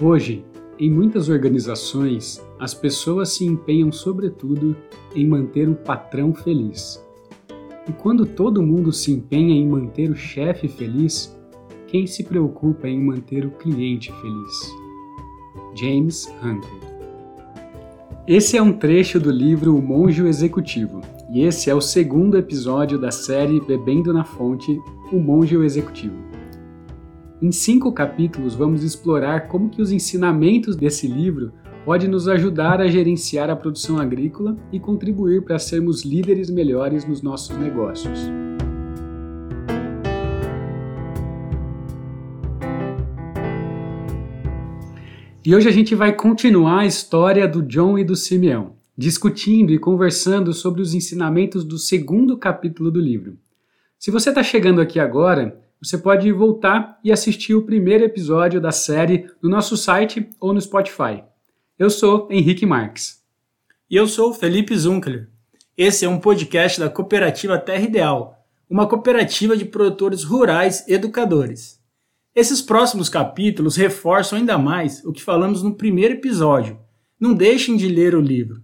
Hoje, em muitas organizações, as pessoas se empenham sobretudo em manter o patrão feliz. E quando todo mundo se empenha em manter o chefe feliz, quem se preocupa em manter o cliente feliz? James Hunter. Esse é um trecho do livro O Monge Executivo, e esse é o segundo episódio da série Bebendo na Fonte, O Monge Executivo. Em cinco capítulos vamos explorar como que os ensinamentos desse livro podem nos ajudar a gerenciar a produção agrícola e contribuir para sermos líderes melhores nos nossos negócios. E hoje a gente vai continuar a história do John e do Simeão, discutindo e conversando sobre os ensinamentos do segundo capítulo do livro. Se você está chegando aqui agora, você pode voltar e assistir o primeiro episódio da série no nosso site ou no Spotify. Eu sou Henrique Marques. E eu sou Felipe Zunkler. Esse é um podcast da Cooperativa Terra Ideal, uma cooperativa de produtores rurais educadores. Esses próximos capítulos reforçam ainda mais o que falamos no primeiro episódio. Não deixem de ler o livro.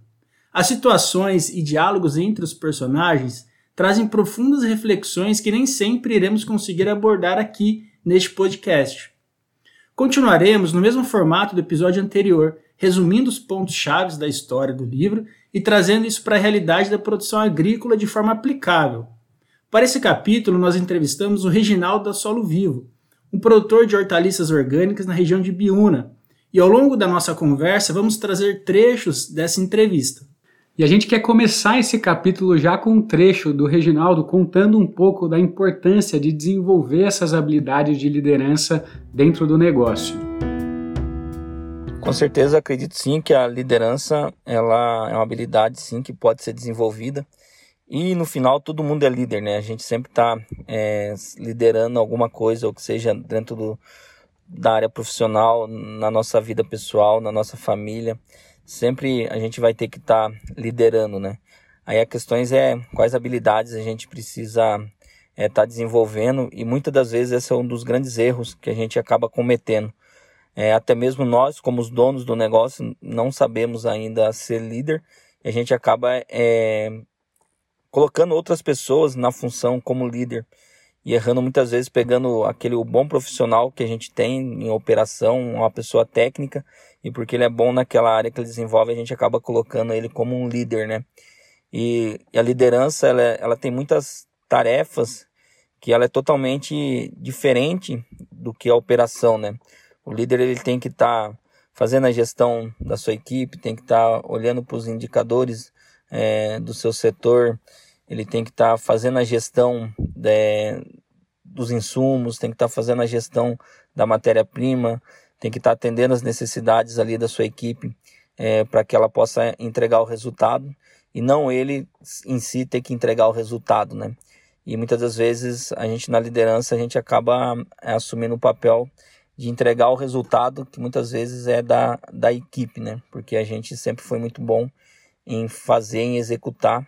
As situações e diálogos entre os personagens trazem profundas reflexões que nem sempre iremos conseguir abordar aqui neste podcast. Continuaremos no mesmo formato do episódio anterior, resumindo os pontos-chave da história do livro e trazendo isso para a realidade da produção agrícola de forma aplicável. Para esse capítulo, nós entrevistamos o Reginaldo da Solo Vivo, um produtor de hortaliças orgânicas na região de Biúna, e ao longo da nossa conversa vamos trazer trechos dessa entrevista. E a gente quer começar esse capítulo já com um trecho do Reginaldo contando um pouco da importância de desenvolver essas habilidades de liderança dentro do negócio. Com certeza acredito sim que a liderança ela é uma habilidade sim que pode ser desenvolvida e no final todo mundo é líder, né? A gente sempre está é, liderando alguma coisa, ou que seja dentro do, da área profissional, na nossa vida pessoal, na nossa família sempre a gente vai ter que estar tá liderando, né? Aí a questão é quais habilidades a gente precisa estar é, tá desenvolvendo e muitas das vezes esse é um dos grandes erros que a gente acaba cometendo. É, até mesmo nós, como os donos do negócio, não sabemos ainda ser líder e a gente acaba é, colocando outras pessoas na função como líder e errando muitas vezes pegando aquele bom profissional que a gente tem em operação, uma pessoa técnica, e porque ele é bom naquela área que ele desenvolve, a gente acaba colocando ele como um líder, né? E, e a liderança, ela, ela tem muitas tarefas que ela é totalmente diferente do que a operação, né? O líder ele tem que estar tá fazendo a gestão da sua equipe, tem que estar tá olhando para os indicadores é, do seu setor, ele tem que estar tá fazendo a gestão de, é, dos insumos, tem que estar tá fazendo a gestão da matéria-prima, tem que estar atendendo as necessidades ali da sua equipe é, para que ela possa entregar o resultado e não ele em si ter que entregar o resultado, né? E muitas das vezes a gente na liderança a gente acaba é, assumindo o papel de entregar o resultado que muitas vezes é da, da equipe, né? Porque a gente sempre foi muito bom em fazer, em executar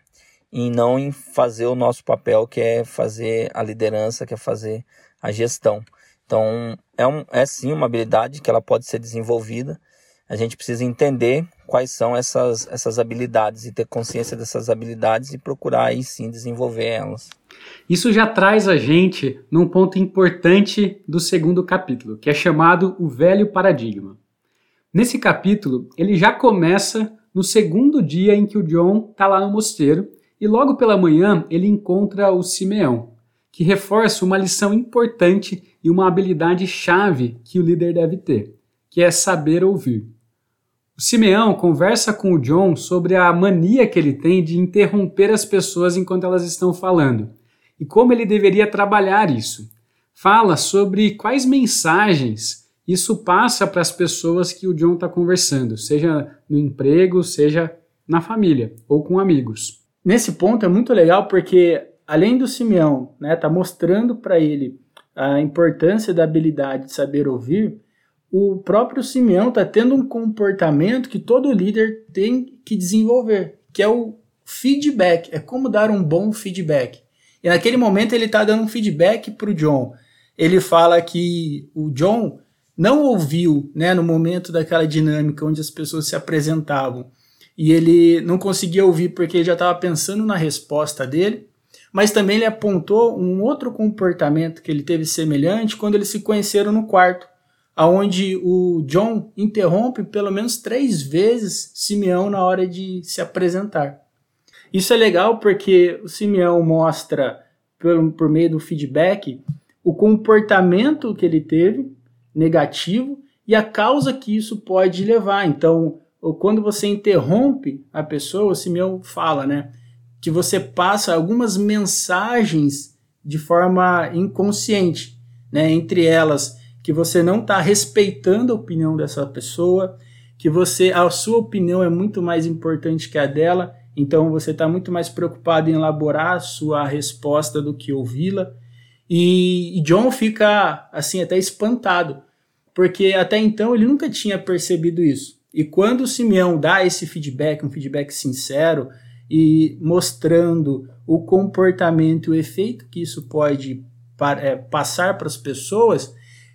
e não em fazer o nosso papel, que é fazer a liderança, que é fazer a gestão. Então, é, um, é sim uma habilidade que ela pode ser desenvolvida. A gente precisa entender quais são essas, essas habilidades e ter consciência dessas habilidades e procurar aí sim desenvolver elas. Isso já traz a gente num ponto importante do segundo capítulo, que é chamado o velho paradigma. Nesse capítulo, ele já começa no segundo dia em que o John está lá no mosteiro e logo pela manhã ele encontra o Simeão, que reforça uma lição importante e uma habilidade chave que o líder deve ter, que é saber ouvir. O Simeão conversa com o John sobre a mania que ele tem de interromper as pessoas enquanto elas estão falando e como ele deveria trabalhar isso. Fala sobre quais mensagens isso passa para as pessoas que o John está conversando, seja no emprego, seja na família ou com amigos nesse ponto é muito legal porque além do Simeão, né, tá mostrando para ele a importância da habilidade de saber ouvir, o próprio Simeão tá tendo um comportamento que todo líder tem que desenvolver, que é o feedback, é como dar um bom feedback. E naquele momento ele tá dando um feedback pro John. Ele fala que o John não ouviu, né, no momento daquela dinâmica onde as pessoas se apresentavam, e ele não conseguia ouvir porque ele já estava pensando na resposta dele, mas também ele apontou um outro comportamento que ele teve semelhante quando eles se conheceram no quarto, aonde o John interrompe pelo menos três vezes Simeão na hora de se apresentar. Isso é legal porque o Simeão mostra, por, por meio do feedback, o comportamento que ele teve negativo e a causa que isso pode levar. Então, quando você interrompe a pessoa, o Simeão fala, né? Que você passa algumas mensagens de forma inconsciente, né? Entre elas, que você não está respeitando a opinião dessa pessoa, que você a sua opinião é muito mais importante que a dela, então você está muito mais preocupado em elaborar a sua resposta do que ouvi-la. E, e John fica assim até espantado, porque até então ele nunca tinha percebido isso. E quando o Simeão dá esse feedback, um feedback sincero e mostrando o comportamento e o efeito que isso pode é, passar para as pessoas,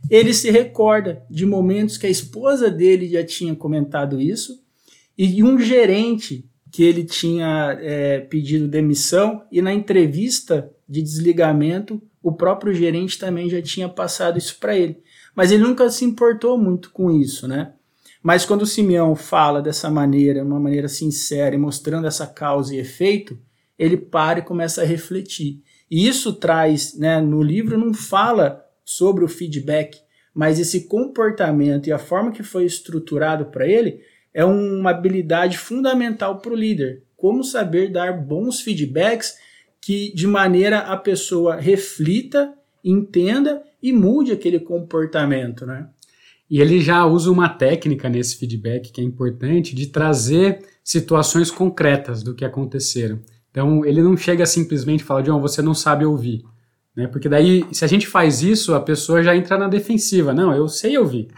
ele se recorda de momentos que a esposa dele já tinha comentado isso e um gerente que ele tinha é, pedido demissão e na entrevista de desligamento o próprio gerente também já tinha passado isso para ele. Mas ele nunca se importou muito com isso, né? Mas quando o Simeão fala dessa maneira, uma maneira sincera e mostrando essa causa e efeito, ele para e começa a refletir. E isso traz, né, no livro não fala sobre o feedback, mas esse comportamento e a forma que foi estruturado para ele é uma habilidade fundamental para o líder. Como saber dar bons feedbacks que de maneira a pessoa reflita, entenda e mude aquele comportamento, né? E ele já usa uma técnica nesse feedback que é importante de trazer situações concretas do que aconteceram. Então ele não chega simplesmente e fala, John, você não sabe ouvir. Né? Porque daí, se a gente faz isso, a pessoa já entra na defensiva. Não, eu sei ouvir.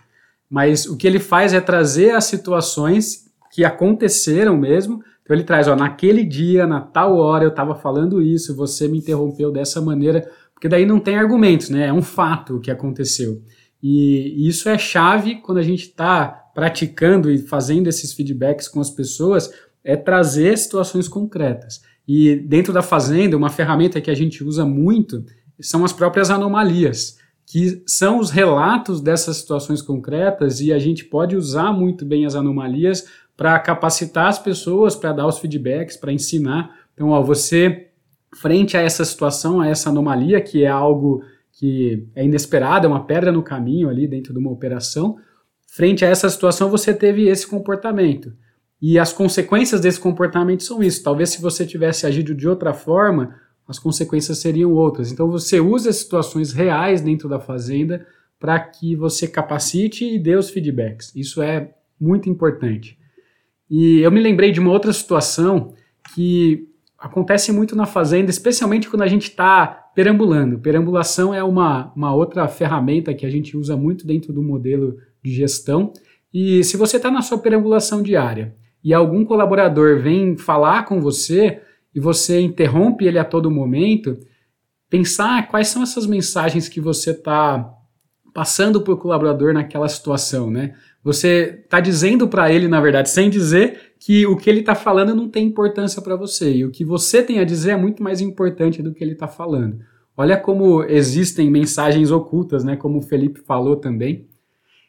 Mas o que ele faz é trazer as situações que aconteceram mesmo. Então ele traz, ó, naquele dia, na tal hora, eu estava falando isso, você me interrompeu dessa maneira, porque daí não tem argumentos, né? É um fato o que aconteceu. E, isso é chave quando a gente está praticando e fazendo esses feedbacks com as pessoas, é trazer situações concretas. E dentro da fazenda, uma ferramenta que a gente usa muito são as próprias anomalias, que são os relatos dessas situações concretas e a gente pode usar muito bem as anomalias para capacitar as pessoas, para dar os feedbacks, para ensinar. Então, ó, você frente a essa situação, a essa anomalia, que é algo que é inesperada, é uma pedra no caminho ali dentro de uma operação. Frente a essa situação, você teve esse comportamento. E as consequências desse comportamento são isso. Talvez se você tivesse agido de outra forma, as consequências seriam outras. Então você usa situações reais dentro da fazenda para que você capacite e dê os feedbacks. Isso é muito importante. E eu me lembrei de uma outra situação que acontece muito na fazenda, especialmente quando a gente está perambulando. Perambulação é uma, uma outra ferramenta que a gente usa muito dentro do modelo de gestão. E se você está na sua perambulação diária e algum colaborador vem falar com você e você interrompe ele a todo momento, pensar quais são essas mensagens que você está passando para o colaborador naquela situação, né? Você está dizendo para ele, na verdade, sem dizer que o que ele está falando não tem importância para você e o que você tem a dizer é muito mais importante do que ele está falando. Olha como existem mensagens ocultas, né? Como o Felipe falou também.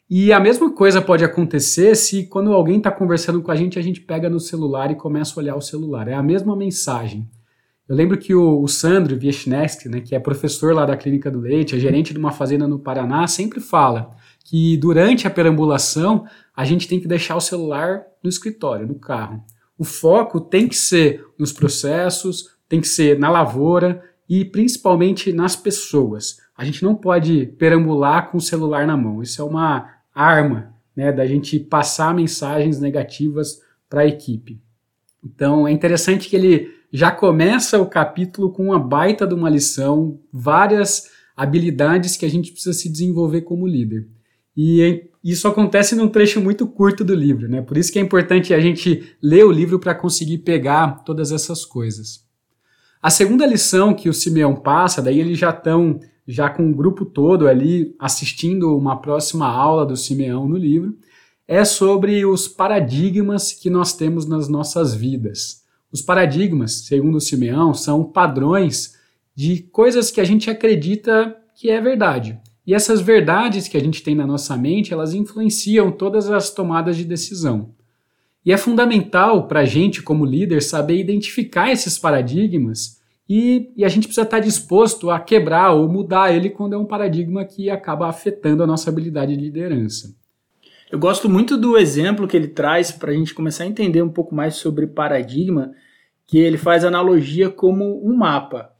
E a mesma coisa pode acontecer se quando alguém está conversando com a gente, a gente pega no celular e começa a olhar o celular. É a mesma mensagem. Eu lembro que o, o Sandro Wiesnesk, né, que é professor lá da Clínica do Leite, é gerente de uma fazenda no Paraná, sempre fala que durante a perambulação a gente tem que deixar o celular no escritório, no carro. O foco tem que ser nos processos, tem que ser na lavoura e principalmente nas pessoas. A gente não pode perambular com o celular na mão. Isso é uma arma né, da gente passar mensagens negativas para a equipe. Então é interessante que ele já começa o capítulo com uma baita de uma lição, várias habilidades que a gente precisa se desenvolver como líder. E isso acontece num trecho muito curto do livro, né? Por isso que é importante a gente ler o livro para conseguir pegar todas essas coisas. A segunda lição que o Simeão passa, daí eles já estão já com o grupo todo ali assistindo uma próxima aula do Simeão no livro, é sobre os paradigmas que nós temos nas nossas vidas. Os paradigmas, segundo o Simeão, são padrões de coisas que a gente acredita que é verdade. E essas verdades que a gente tem na nossa mente, elas influenciam todas as tomadas de decisão. E é fundamental para a gente, como líder, saber identificar esses paradigmas e, e, a gente precisa estar disposto a quebrar ou mudar ele quando é um paradigma que acaba afetando a nossa habilidade de liderança. Eu gosto muito do exemplo que ele traz para a gente começar a entender um pouco mais sobre paradigma, que ele faz analogia como um mapa.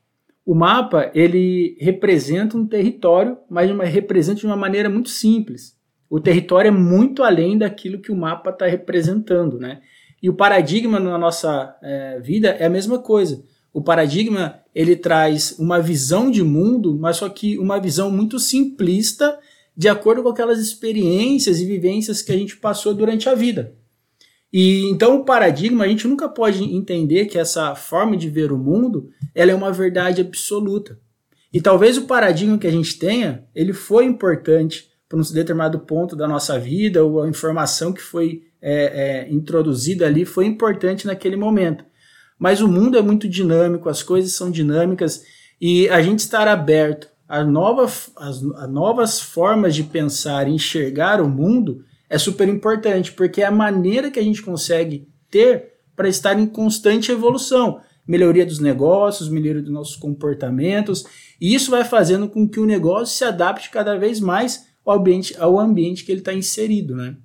O mapa ele representa um território, mas uma, representa de uma maneira muito simples. O território é muito além daquilo que o mapa está representando, né? E o paradigma na nossa é, vida é a mesma coisa. O paradigma ele traz uma visão de mundo, mas só que uma visão muito simplista, de acordo com aquelas experiências e vivências que a gente passou durante a vida. E então o paradigma a gente nunca pode entender que essa forma de ver o mundo ela é uma verdade absoluta. E talvez o paradigma que a gente tenha ele foi importante para um determinado ponto da nossa vida ou a informação que foi é, é, introduzida ali foi importante naquele momento. Mas o mundo é muito dinâmico, as coisas são dinâmicas e a gente estar aberto a, nova, a novas formas de pensar e enxergar o mundo é super importante, porque é a maneira que a gente consegue ter para estar em constante evolução. Melhoria dos negócios, melhoria dos nossos comportamentos, e isso vai fazendo com que o negócio se adapte cada vez mais ao ambiente, ao ambiente que ele está inserido. Né?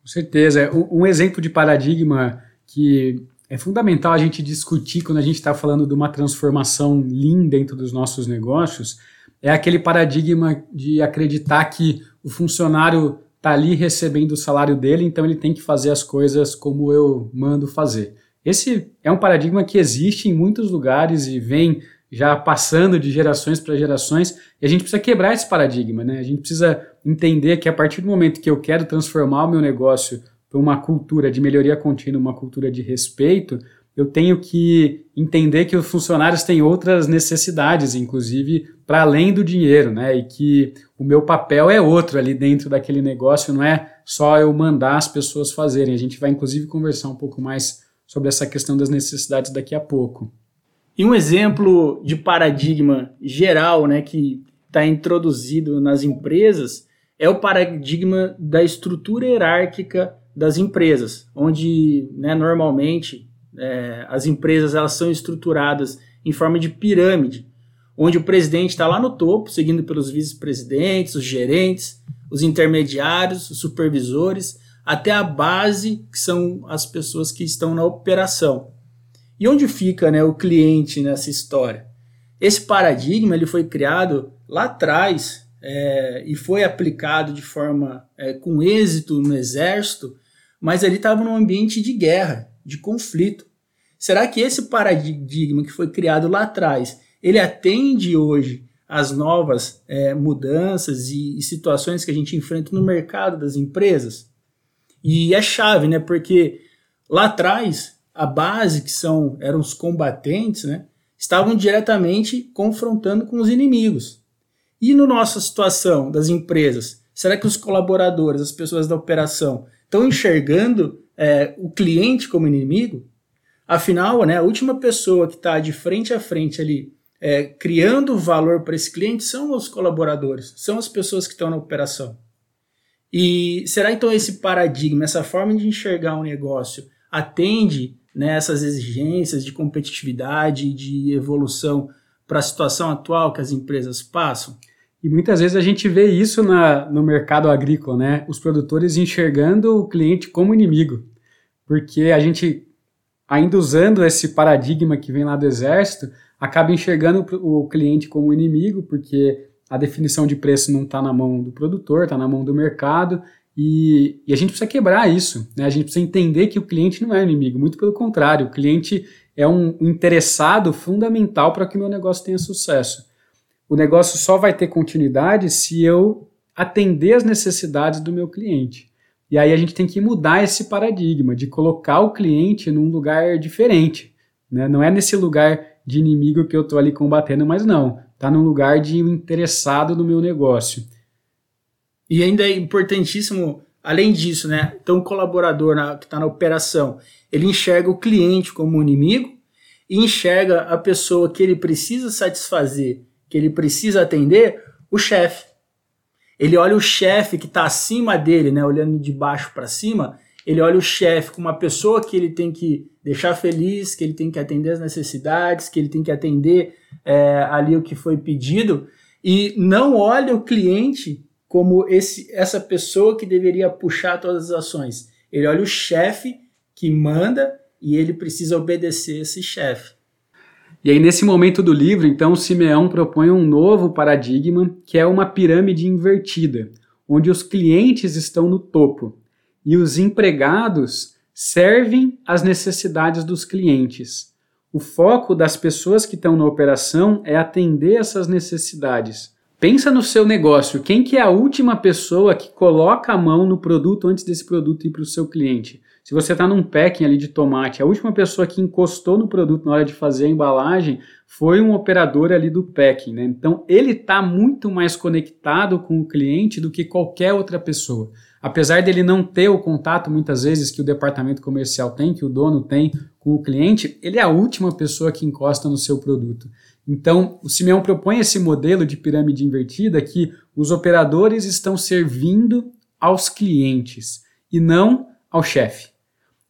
Com certeza. Um exemplo de paradigma que é fundamental a gente discutir quando a gente está falando de uma transformação lean dentro dos nossos negócios, é aquele paradigma de acreditar que o funcionário está ali recebendo o salário dele, então ele tem que fazer as coisas como eu mando fazer. Esse é um paradigma que existe em muitos lugares e vem já passando de gerações para gerações, e a gente precisa quebrar esse paradigma, né? A gente precisa entender que a partir do momento que eu quero transformar o meu negócio para uma cultura de melhoria contínua, uma cultura de respeito, eu tenho que entender que os funcionários têm outras necessidades, inclusive para além do dinheiro, né? E que o meu papel é outro ali dentro daquele negócio, não é só eu mandar as pessoas fazerem. A gente vai inclusive conversar um pouco mais sobre essa questão das necessidades daqui a pouco. E um exemplo de paradigma geral, né, que está introduzido nas empresas é o paradigma da estrutura hierárquica das empresas, onde né, normalmente é, as empresas elas são estruturadas em forma de pirâmide, onde o presidente está lá no topo, seguindo pelos vice-presidentes, os gerentes, os intermediários, os supervisores, até a base, que são as pessoas que estão na operação. E onde fica né, o cliente nessa história? Esse paradigma ele foi criado lá atrás é, e foi aplicado de forma é, com êxito no exército, mas ele estava num ambiente de guerra, de conflito. Será que esse paradigma que foi criado lá atrás, ele atende hoje às novas é, mudanças e, e, situações que a gente enfrenta no mercado das empresas? E é chave, né? Porque lá atrás a base que são eram os combatentes, né? Estavam diretamente confrontando com os inimigos. E na no nossa situação das empresas, será que os colaboradores, as pessoas da operação, estão enxergando é, o cliente como inimigo, afinal, né, a última pessoa que está de frente a frente ali, é, criando valor para esse cliente, são os colaboradores, são as pessoas que estão na operação. E será então esse paradigma, essa forma de enxergar um negócio, atende né, essas exigências de competitividade, de evolução para a situação atual que as empresas passam? E muitas vezes a gente vê isso na, no mercado agrícola, né? Os produtores enxergando o cliente como inimigo. Porque a gente, ainda usando esse paradigma que vem lá do exército, acaba enxergando o cliente como inimigo, porque a definição de preço não está na mão do produtor, está na mão do mercado, e, e, a gente precisa quebrar isso. Né? A gente precisa entender que o cliente não é inimigo, muito pelo contrário, o cliente é um interessado fundamental para que o meu negócio tenha sucesso o negócio só vai ter continuidade se eu atender as necessidades do meu cliente. E aí a gente tem que mudar esse paradigma de colocar o cliente num lugar diferente. Né? Não é nesse lugar de inimigo que eu estou ali combatendo, mas não. está no lugar de interessado no meu negócio. E ainda é importantíssimo, além disso, né? Então, o colaborador na, que está na operação, ele enxerga o cliente como um inimigo e enxerga a pessoa que ele precisa satisfazer, que ele precisa atender, o chefe. Ele olha o chefe que está acima dele, né? Olhando de baixo para cima, ele olha o chefe como uma pessoa que ele tem que deixar feliz, que ele tem que atender as necessidades, que ele tem que atender é, ali o que foi pedido, e não olha o cliente como esse, essa pessoa que deveria puxar todas as ações. Ele olha o chefe que manda e ele precisa obedecer esse chefe. E aí, nesse momento do livro, então, Simeão propõe um novo paradigma, que é uma pirâmide invertida, onde os clientes estão no topo e os empregados servem às necessidades dos clientes. O foco das pessoas que estão na operação é atender essas necessidades. Pensa no seu negócio, quem que é a última pessoa que coloca a mão no produto antes desse produto ir para o seu cliente? Se você está num packing ali de tomate, a última pessoa que encostou no produto na hora de fazer a embalagem foi um operador ali do packing, né? Então ele está muito mais conectado com o cliente do que qualquer outra pessoa apesar dele não ter o contato muitas vezes que o departamento comercial tem, que o dono tem com o cliente, ele é a última pessoa que encosta no seu produto. Então, o Simeão propõe esse modelo de pirâmide invertida que os operadores estão servindo aos clientes e não ao chefe.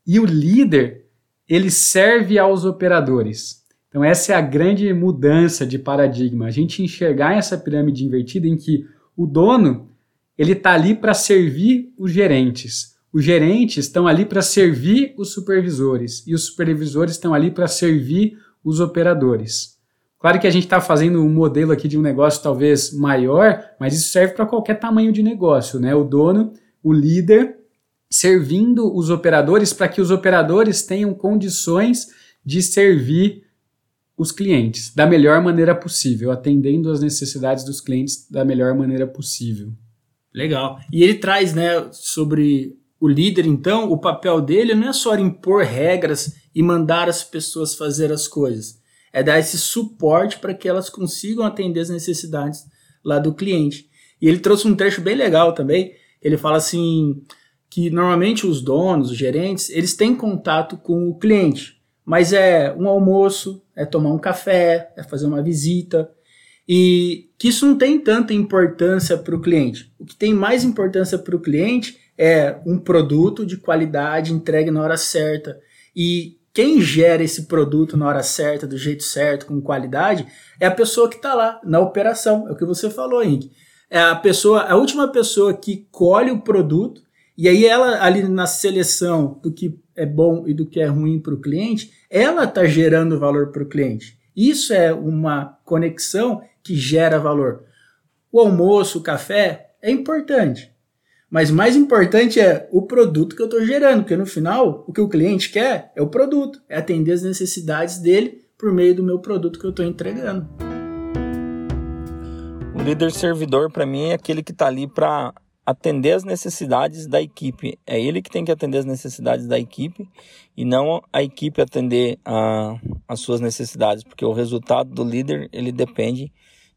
E o líder, ele serve aos operadores. Então, essa é a grande mudança de paradigma. A gente enxergar essa pirâmide invertida em que o dono ele está ali para servir os gerentes. Os gerentes estão ali para servir os supervisores e os supervisores estão ali para servir os operadores. Claro que a gente está fazendo um modelo aqui de um negócio talvez maior, mas isso serve para qualquer tamanho de negócio, né? O dono, o líder, servindo os operadores para que os operadores tenham condições de servir os clientes da melhor maneira possível, atendendo às necessidades dos clientes da melhor maneira possível. Legal. E ele traz, né, sobre o líder, então, o papel dele não é só impor regras e mandar as pessoas fazer as coisas. É dar esse suporte para que elas consigam atender as necessidades lá do cliente. E ele trouxe um trecho bem legal também. Ele fala assim que normalmente os donos, os gerentes, eles têm contato com o cliente, mas é um almoço, é tomar um café, é fazer uma visita, e que isso não tem tanta importância para o cliente. O que tem mais importância para o cliente é um produto de qualidade entregue na hora certa. E quem gera esse produto na hora certa, do jeito certo, com qualidade, é a pessoa que está lá na operação. É o que você falou, Henrique. É a pessoa, a última pessoa que colhe o produto e aí ela ali na seleção do que é bom e do que é ruim para o cliente, ela está gerando valor para o cliente. Isso é uma conexão que gera valor. O almoço, o café é importante, mas mais importante é o produto que eu estou gerando, porque no final o que o cliente quer é o produto, é atender as necessidades dele por meio do meu produto que eu estou entregando. O líder servidor para mim é aquele que está ali para atender as necessidades da equipe. É ele que tem que atender as necessidades da equipe e não a equipe atender a, as suas necessidades, porque o resultado do líder ele depende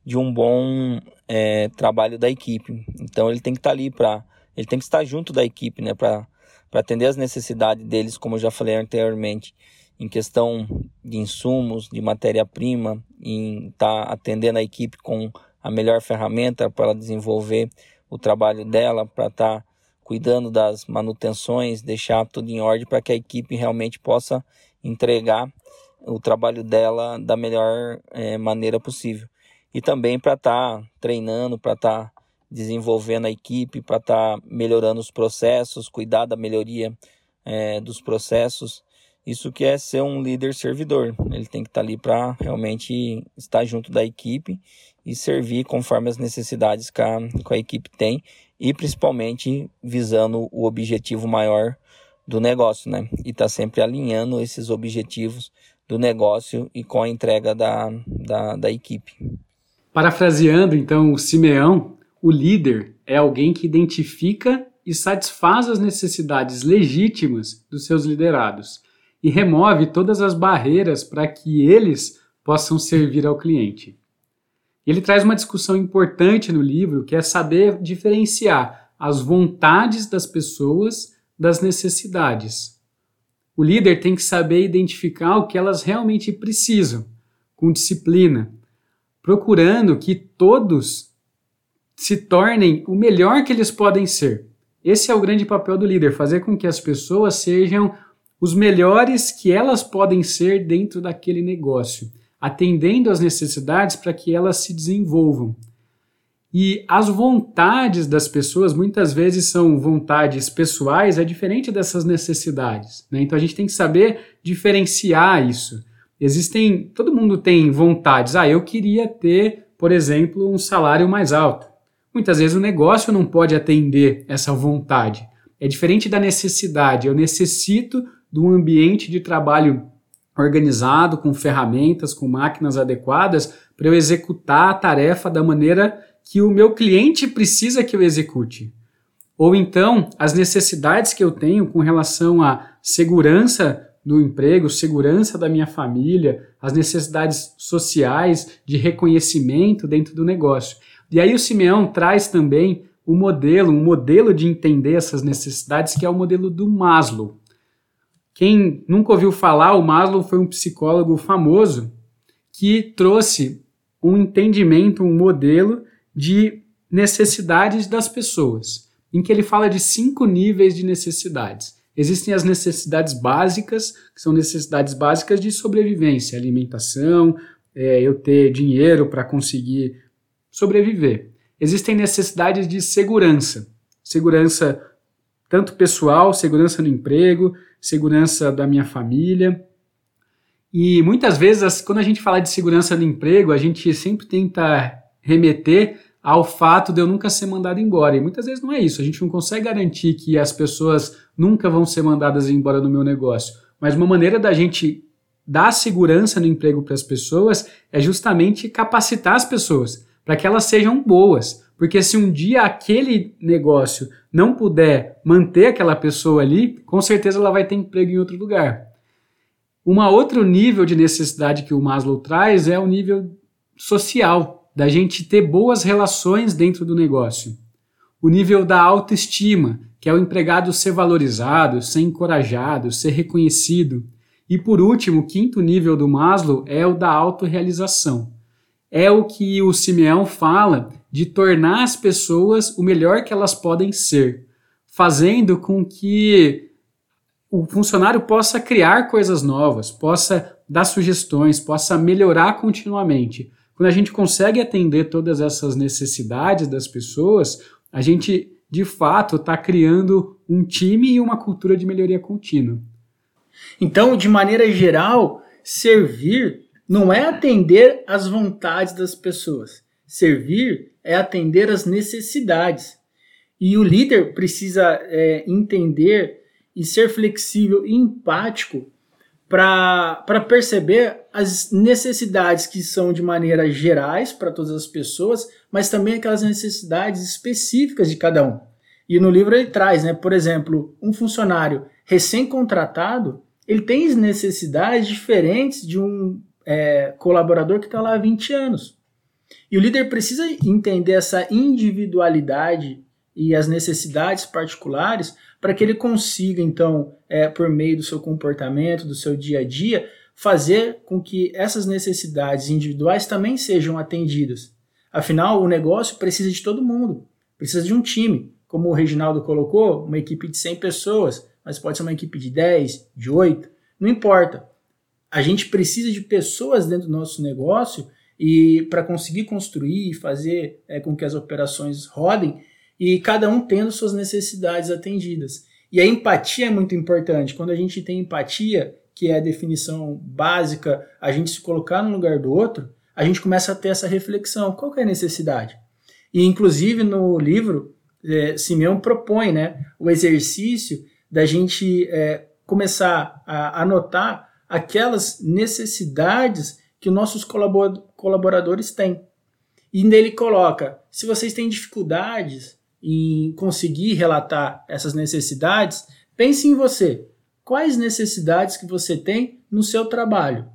de um bom é, trabalho da equipe. Então ele tem que estar tá ali para, ele tem que estar junto da equipe, né, para atender as necessidades deles, como eu já falei anteriormente, em questão de insumos, de matéria-prima, em estar tá atendendo a equipe com a melhor ferramenta para desenvolver o trabalho dela, para estar tá cuidando das manutenções, deixar tudo em ordem para que a equipe realmente possa entregar o trabalho dela da melhor é, maneira possível. E também para estar tá treinando, para estar tá desenvolvendo a equipe, para estar tá melhorando os processos, cuidar da melhoria é, dos processos. Isso que é ser um líder servidor. Ele tem que estar tá ali para realmente estar junto da equipe e servir conforme as necessidades que a, que a equipe tem e principalmente visando o objetivo maior do negócio, né? E tá sempre alinhando esses objetivos do negócio e com a entrega da, da, da equipe. Parafraseando então o Simeão, o líder é alguém que identifica e satisfaz as necessidades legítimas dos seus liderados e remove todas as barreiras para que eles possam servir ao cliente. Ele traz uma discussão importante no livro, que é saber diferenciar as vontades das pessoas das necessidades. O líder tem que saber identificar o que elas realmente precisam, com disciplina, procurando que todos se tornem o melhor que eles podem ser. Esse é o grande papel do líder, fazer com que as pessoas sejam os melhores que elas podem ser dentro daquele negócio, atendendo às necessidades para que elas se desenvolvam. E as vontades das pessoas muitas vezes são vontades pessoais, é diferente dessas necessidades. Né? Então a gente tem que saber diferenciar isso. Existem, todo mundo tem vontades. Ah, eu queria ter, por exemplo, um salário mais alto. Muitas vezes o negócio não pode atender essa vontade. É diferente da necessidade. Eu necessito de um ambiente de trabalho organizado, com ferramentas, com máquinas adequadas, para eu executar a tarefa da maneira que o meu cliente precisa que eu execute. Ou então, as necessidades que eu tenho com relação à segurança do emprego, segurança da minha família, as necessidades sociais de reconhecimento dentro do negócio. E aí o Simeão traz também o um modelo, um modelo de entender essas necessidades, que é o modelo do Maslow. Quem nunca ouviu falar, o Maslow foi um psicólogo famoso que trouxe um entendimento, um modelo de necessidades das pessoas, em que ele fala de cinco níveis de necessidades. Existem as necessidades básicas, que são necessidades básicas de sobrevivência, alimentação, é, eu ter dinheiro para conseguir sobreviver. Existem necessidades de segurança, segurança tanto pessoal, segurança no emprego, segurança da minha família. E muitas vezes, quando a gente fala de segurança no emprego, a gente sempre tenta remeter ao fato de eu nunca ser mandado embora. E muitas vezes não é isso. A gente não consegue garantir que as pessoas nunca vão ser mandadas embora no meu negócio. Mas uma maneira da gente dar segurança no emprego para as pessoas é justamente capacitar as pessoas para que elas sejam boas. Porque se um dia aquele negócio não puder manter aquela pessoa ali, com certeza ela vai ter emprego em outro lugar. Um outro nível de necessidade que o Maslow traz é o nível social da gente ter boas relações dentro do negócio. O nível da autoestima, que é o empregado ser valorizado, ser encorajado, ser reconhecido. E por último, o quinto nível do Maslow é o da autorrealização. É o que o Simeão fala de tornar as pessoas o melhor que elas podem ser, fazendo com que o funcionário possa criar coisas novas, possa dar sugestões, possa melhorar continuamente. Quando a gente consegue atender todas essas necessidades das pessoas, a gente de fato está criando um time e uma cultura de melhoria contínua. Então, de maneira geral, servir não é atender às vontades das pessoas. Servir é atender às necessidades. E o líder precisa é, entender e ser flexível e empático para perceber as necessidades que são de maneira gerais para todas as pessoas, mas também aquelas necessidades específicas de cada um. E no livro ele traz, né, por exemplo, um funcionário recém-contratado, ele tem necessidades diferentes de um é, colaborador que está lá há 20 anos. E o líder precisa entender essa individualidade e as necessidades particulares para que ele consiga, então, é, por meio do seu comportamento, do seu dia a dia, fazer com que essas necessidades individuais também sejam atendidas. Afinal, o negócio precisa de todo mundo, precisa de um time. Como o Reginaldo colocou, uma equipe de 100 pessoas, mas pode ser uma equipe de 10, de 8, não importa. A gente precisa de pessoas dentro do nosso negócio e para conseguir construir e fazer é, com que as operações rodem, e cada um tendo suas necessidades atendidas. E a empatia é muito importante. Quando a gente tem empatia, que é a definição básica, a gente se colocar no lugar do outro, a gente começa a ter essa reflexão. Qual é a necessidade? E, inclusive, no livro, é, Simeão propõe né, o exercício da gente é, começar a anotar aquelas necessidades que nossos colaboradores têm. E nele coloca: se vocês têm dificuldades em conseguir relatar essas necessidades, pense em você. Quais necessidades que você tem no seu trabalho?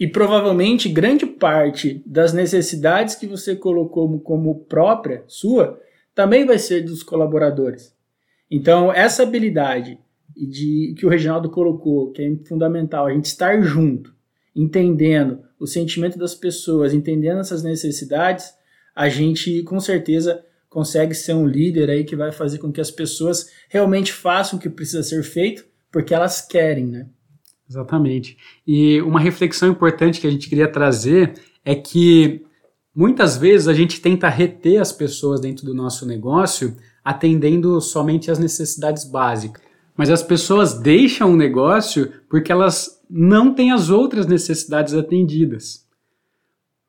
E provavelmente grande parte das necessidades que você colocou como própria, sua, também vai ser dos colaboradores. Então, essa habilidade de que o Reginaldo colocou, que é fundamental, a gente estar junto, entendendo o sentimento das pessoas, entendendo essas necessidades, a gente com certeza consegue ser um líder aí que vai fazer com que as pessoas realmente façam o que precisa ser feito, porque elas querem, né? Exatamente. E uma reflexão importante que a gente queria trazer é que muitas vezes a gente tenta reter as pessoas dentro do nosso negócio atendendo somente as necessidades básicas. Mas as pessoas deixam o negócio porque elas não têm as outras necessidades atendidas.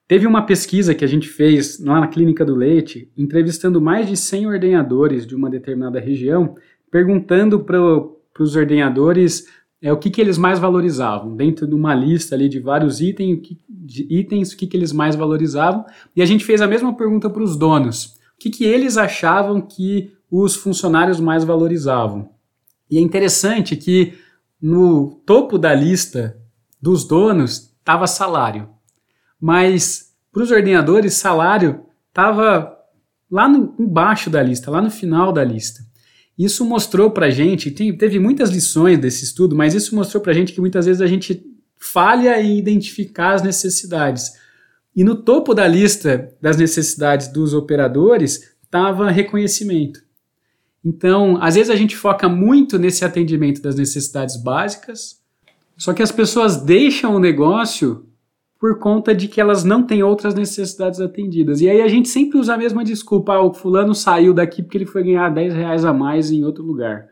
Teve uma pesquisa que a gente fez lá na Clínica do Leite, entrevistando mais de 100 ordenadores de uma determinada região, perguntando para os ordenadores é, o que, que eles mais valorizavam, dentro de uma lista ali de vários que, de itens, o que, que eles mais valorizavam, e a gente fez a mesma pergunta para os donos, o que, que eles achavam que os funcionários mais valorizavam. E é interessante que no topo da lista dos donos estava salário, mas para os ordenadores salário estava lá no, embaixo da lista, lá no final da lista. Isso mostrou para a gente, teve muitas lições desse estudo, mas isso mostrou para a gente que muitas vezes a gente falha em identificar as necessidades. E no topo da lista das necessidades dos operadores estava reconhecimento. Então, às vezes a gente foca muito nesse atendimento das necessidades básicas, só que as pessoas deixam o negócio por conta de que elas não têm outras necessidades atendidas. E aí a gente sempre usa a mesma desculpa, ah, o fulano saiu daqui porque ele foi ganhar 10 reais a mais em outro lugar.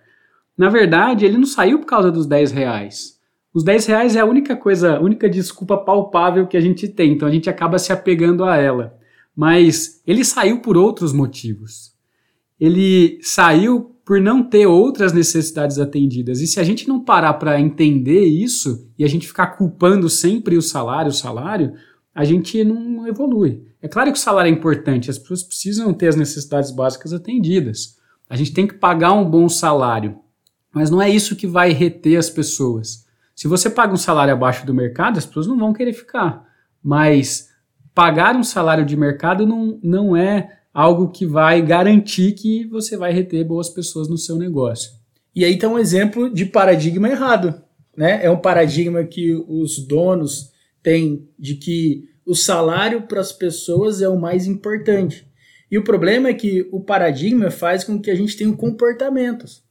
Na verdade, ele não saiu por causa dos 10 reais. Os 10 reais é a única coisa, a única desculpa palpável que a gente tem, então a gente acaba se apegando a ela. Mas ele saiu por outros motivos. Ele saiu por não ter outras necessidades atendidas. E se a gente não parar para entender isso e a gente ficar culpando sempre o salário, o salário, a gente não evolui. É claro que o salário é importante, as pessoas precisam ter as necessidades básicas atendidas. A gente tem que pagar um bom salário, mas não é isso que vai reter as pessoas. Se você paga um salário abaixo do mercado, as pessoas não vão querer ficar. Mas pagar um salário de mercado não, não é algo que vai garantir que você vai reter boas pessoas no seu negócio. E aí tem um exemplo de paradigma errado. Né? É um paradigma que os donos têm de que o salário para as pessoas é o mais importante. E o problema é que o paradigma faz com que a gente tenha comportamentos.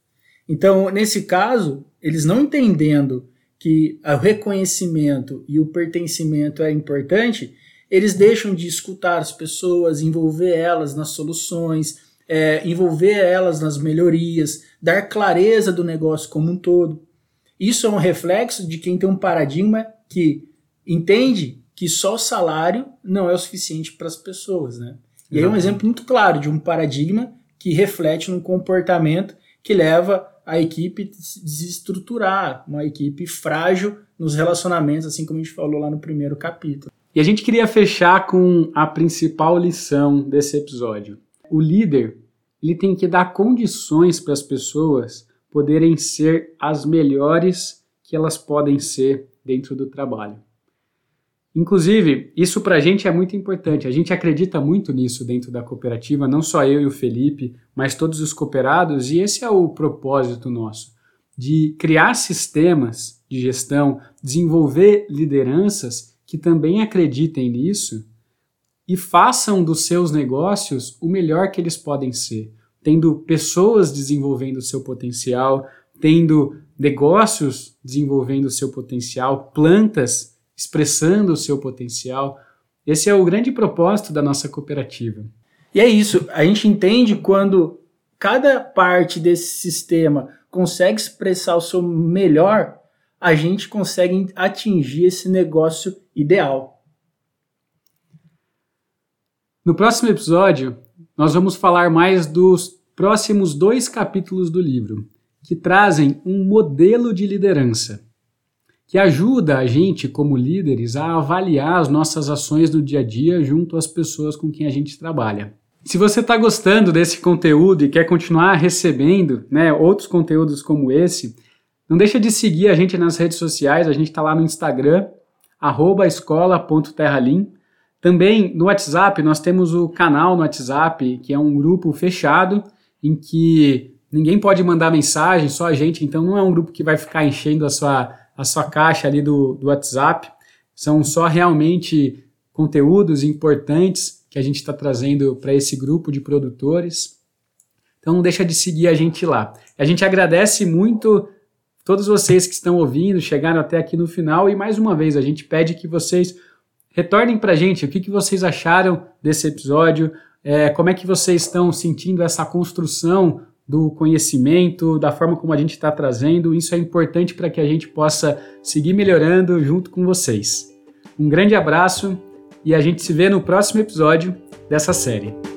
Então, nesse caso, eles não entendendo que o reconhecimento e o pertencimento é importante, eles deixam de escutar as pessoas, envolver elas nas soluções, é, envolver elas nas melhorias, dar clareza do negócio como um todo. Isso é um reflexo de quem tem um paradigma que entende que só o salário não é o suficiente para as pessoas, né? E aí é um exemplo muito claro de um paradigma que reflete um comportamento que leva a equipe a se desestruturar, uma equipe frágil nos relacionamentos, assim como a gente falou lá no primeiro capítulo. E a gente queria fechar com a principal lição desse episódio. O líder, ele tem que dar condições para as pessoas poderem ser as melhores que elas podem ser dentro do trabalho. Inclusive, isso para a gente é muito importante. A gente acredita muito nisso dentro da cooperativa, não só eu e o Felipe, mas todos os cooperados, e esse é o propósito nosso: de criar sistemas de gestão, desenvolver lideranças que também acreditem nisso e façam dos seus negócios o melhor que eles podem ser, tendo pessoas desenvolvendo o seu potencial, tendo negócios desenvolvendo o seu potencial, plantas expressando o seu potencial. Esse é o grande propósito da nossa cooperativa. E é isso, a gente entende quando cada parte desse sistema consegue expressar o seu melhor, a gente consegue atingir esse negócio ideal. No próximo episódio, nós vamos falar mais dos próximos dois capítulos do livro, que trazem um modelo de liderança, que ajuda a gente, como líderes, a avaliar as nossas ações no dia a dia junto às pessoas com quem a gente trabalha. Se você está gostando desse conteúdo e quer continuar recebendo né, outros conteúdos como esse, não deixa de seguir a gente nas redes sociais, a gente está lá no Instagram, escola.terralim. Também no WhatsApp, nós temos o canal no WhatsApp, que é um grupo fechado, em que ninguém pode mandar mensagem, só a gente, então não é um grupo que vai ficar enchendo a sua, a sua caixa ali do, do WhatsApp. São só realmente conteúdos importantes que a gente está trazendo para esse grupo de produtores. Então não deixa de seguir a gente lá. A gente agradece muito todos vocês que estão ouvindo, chegaram até aqui no final e mais uma vez a gente pede que vocês retornem para a gente o que, que vocês acharam desse episódio, é, como é que vocês estão sentindo essa construção do conhecimento, da forma como a gente está trazendo. Isso é importante para que a gente possa seguir melhorando junto com vocês. Um grande abraço e a gente se vê no próximo episódio dessa série.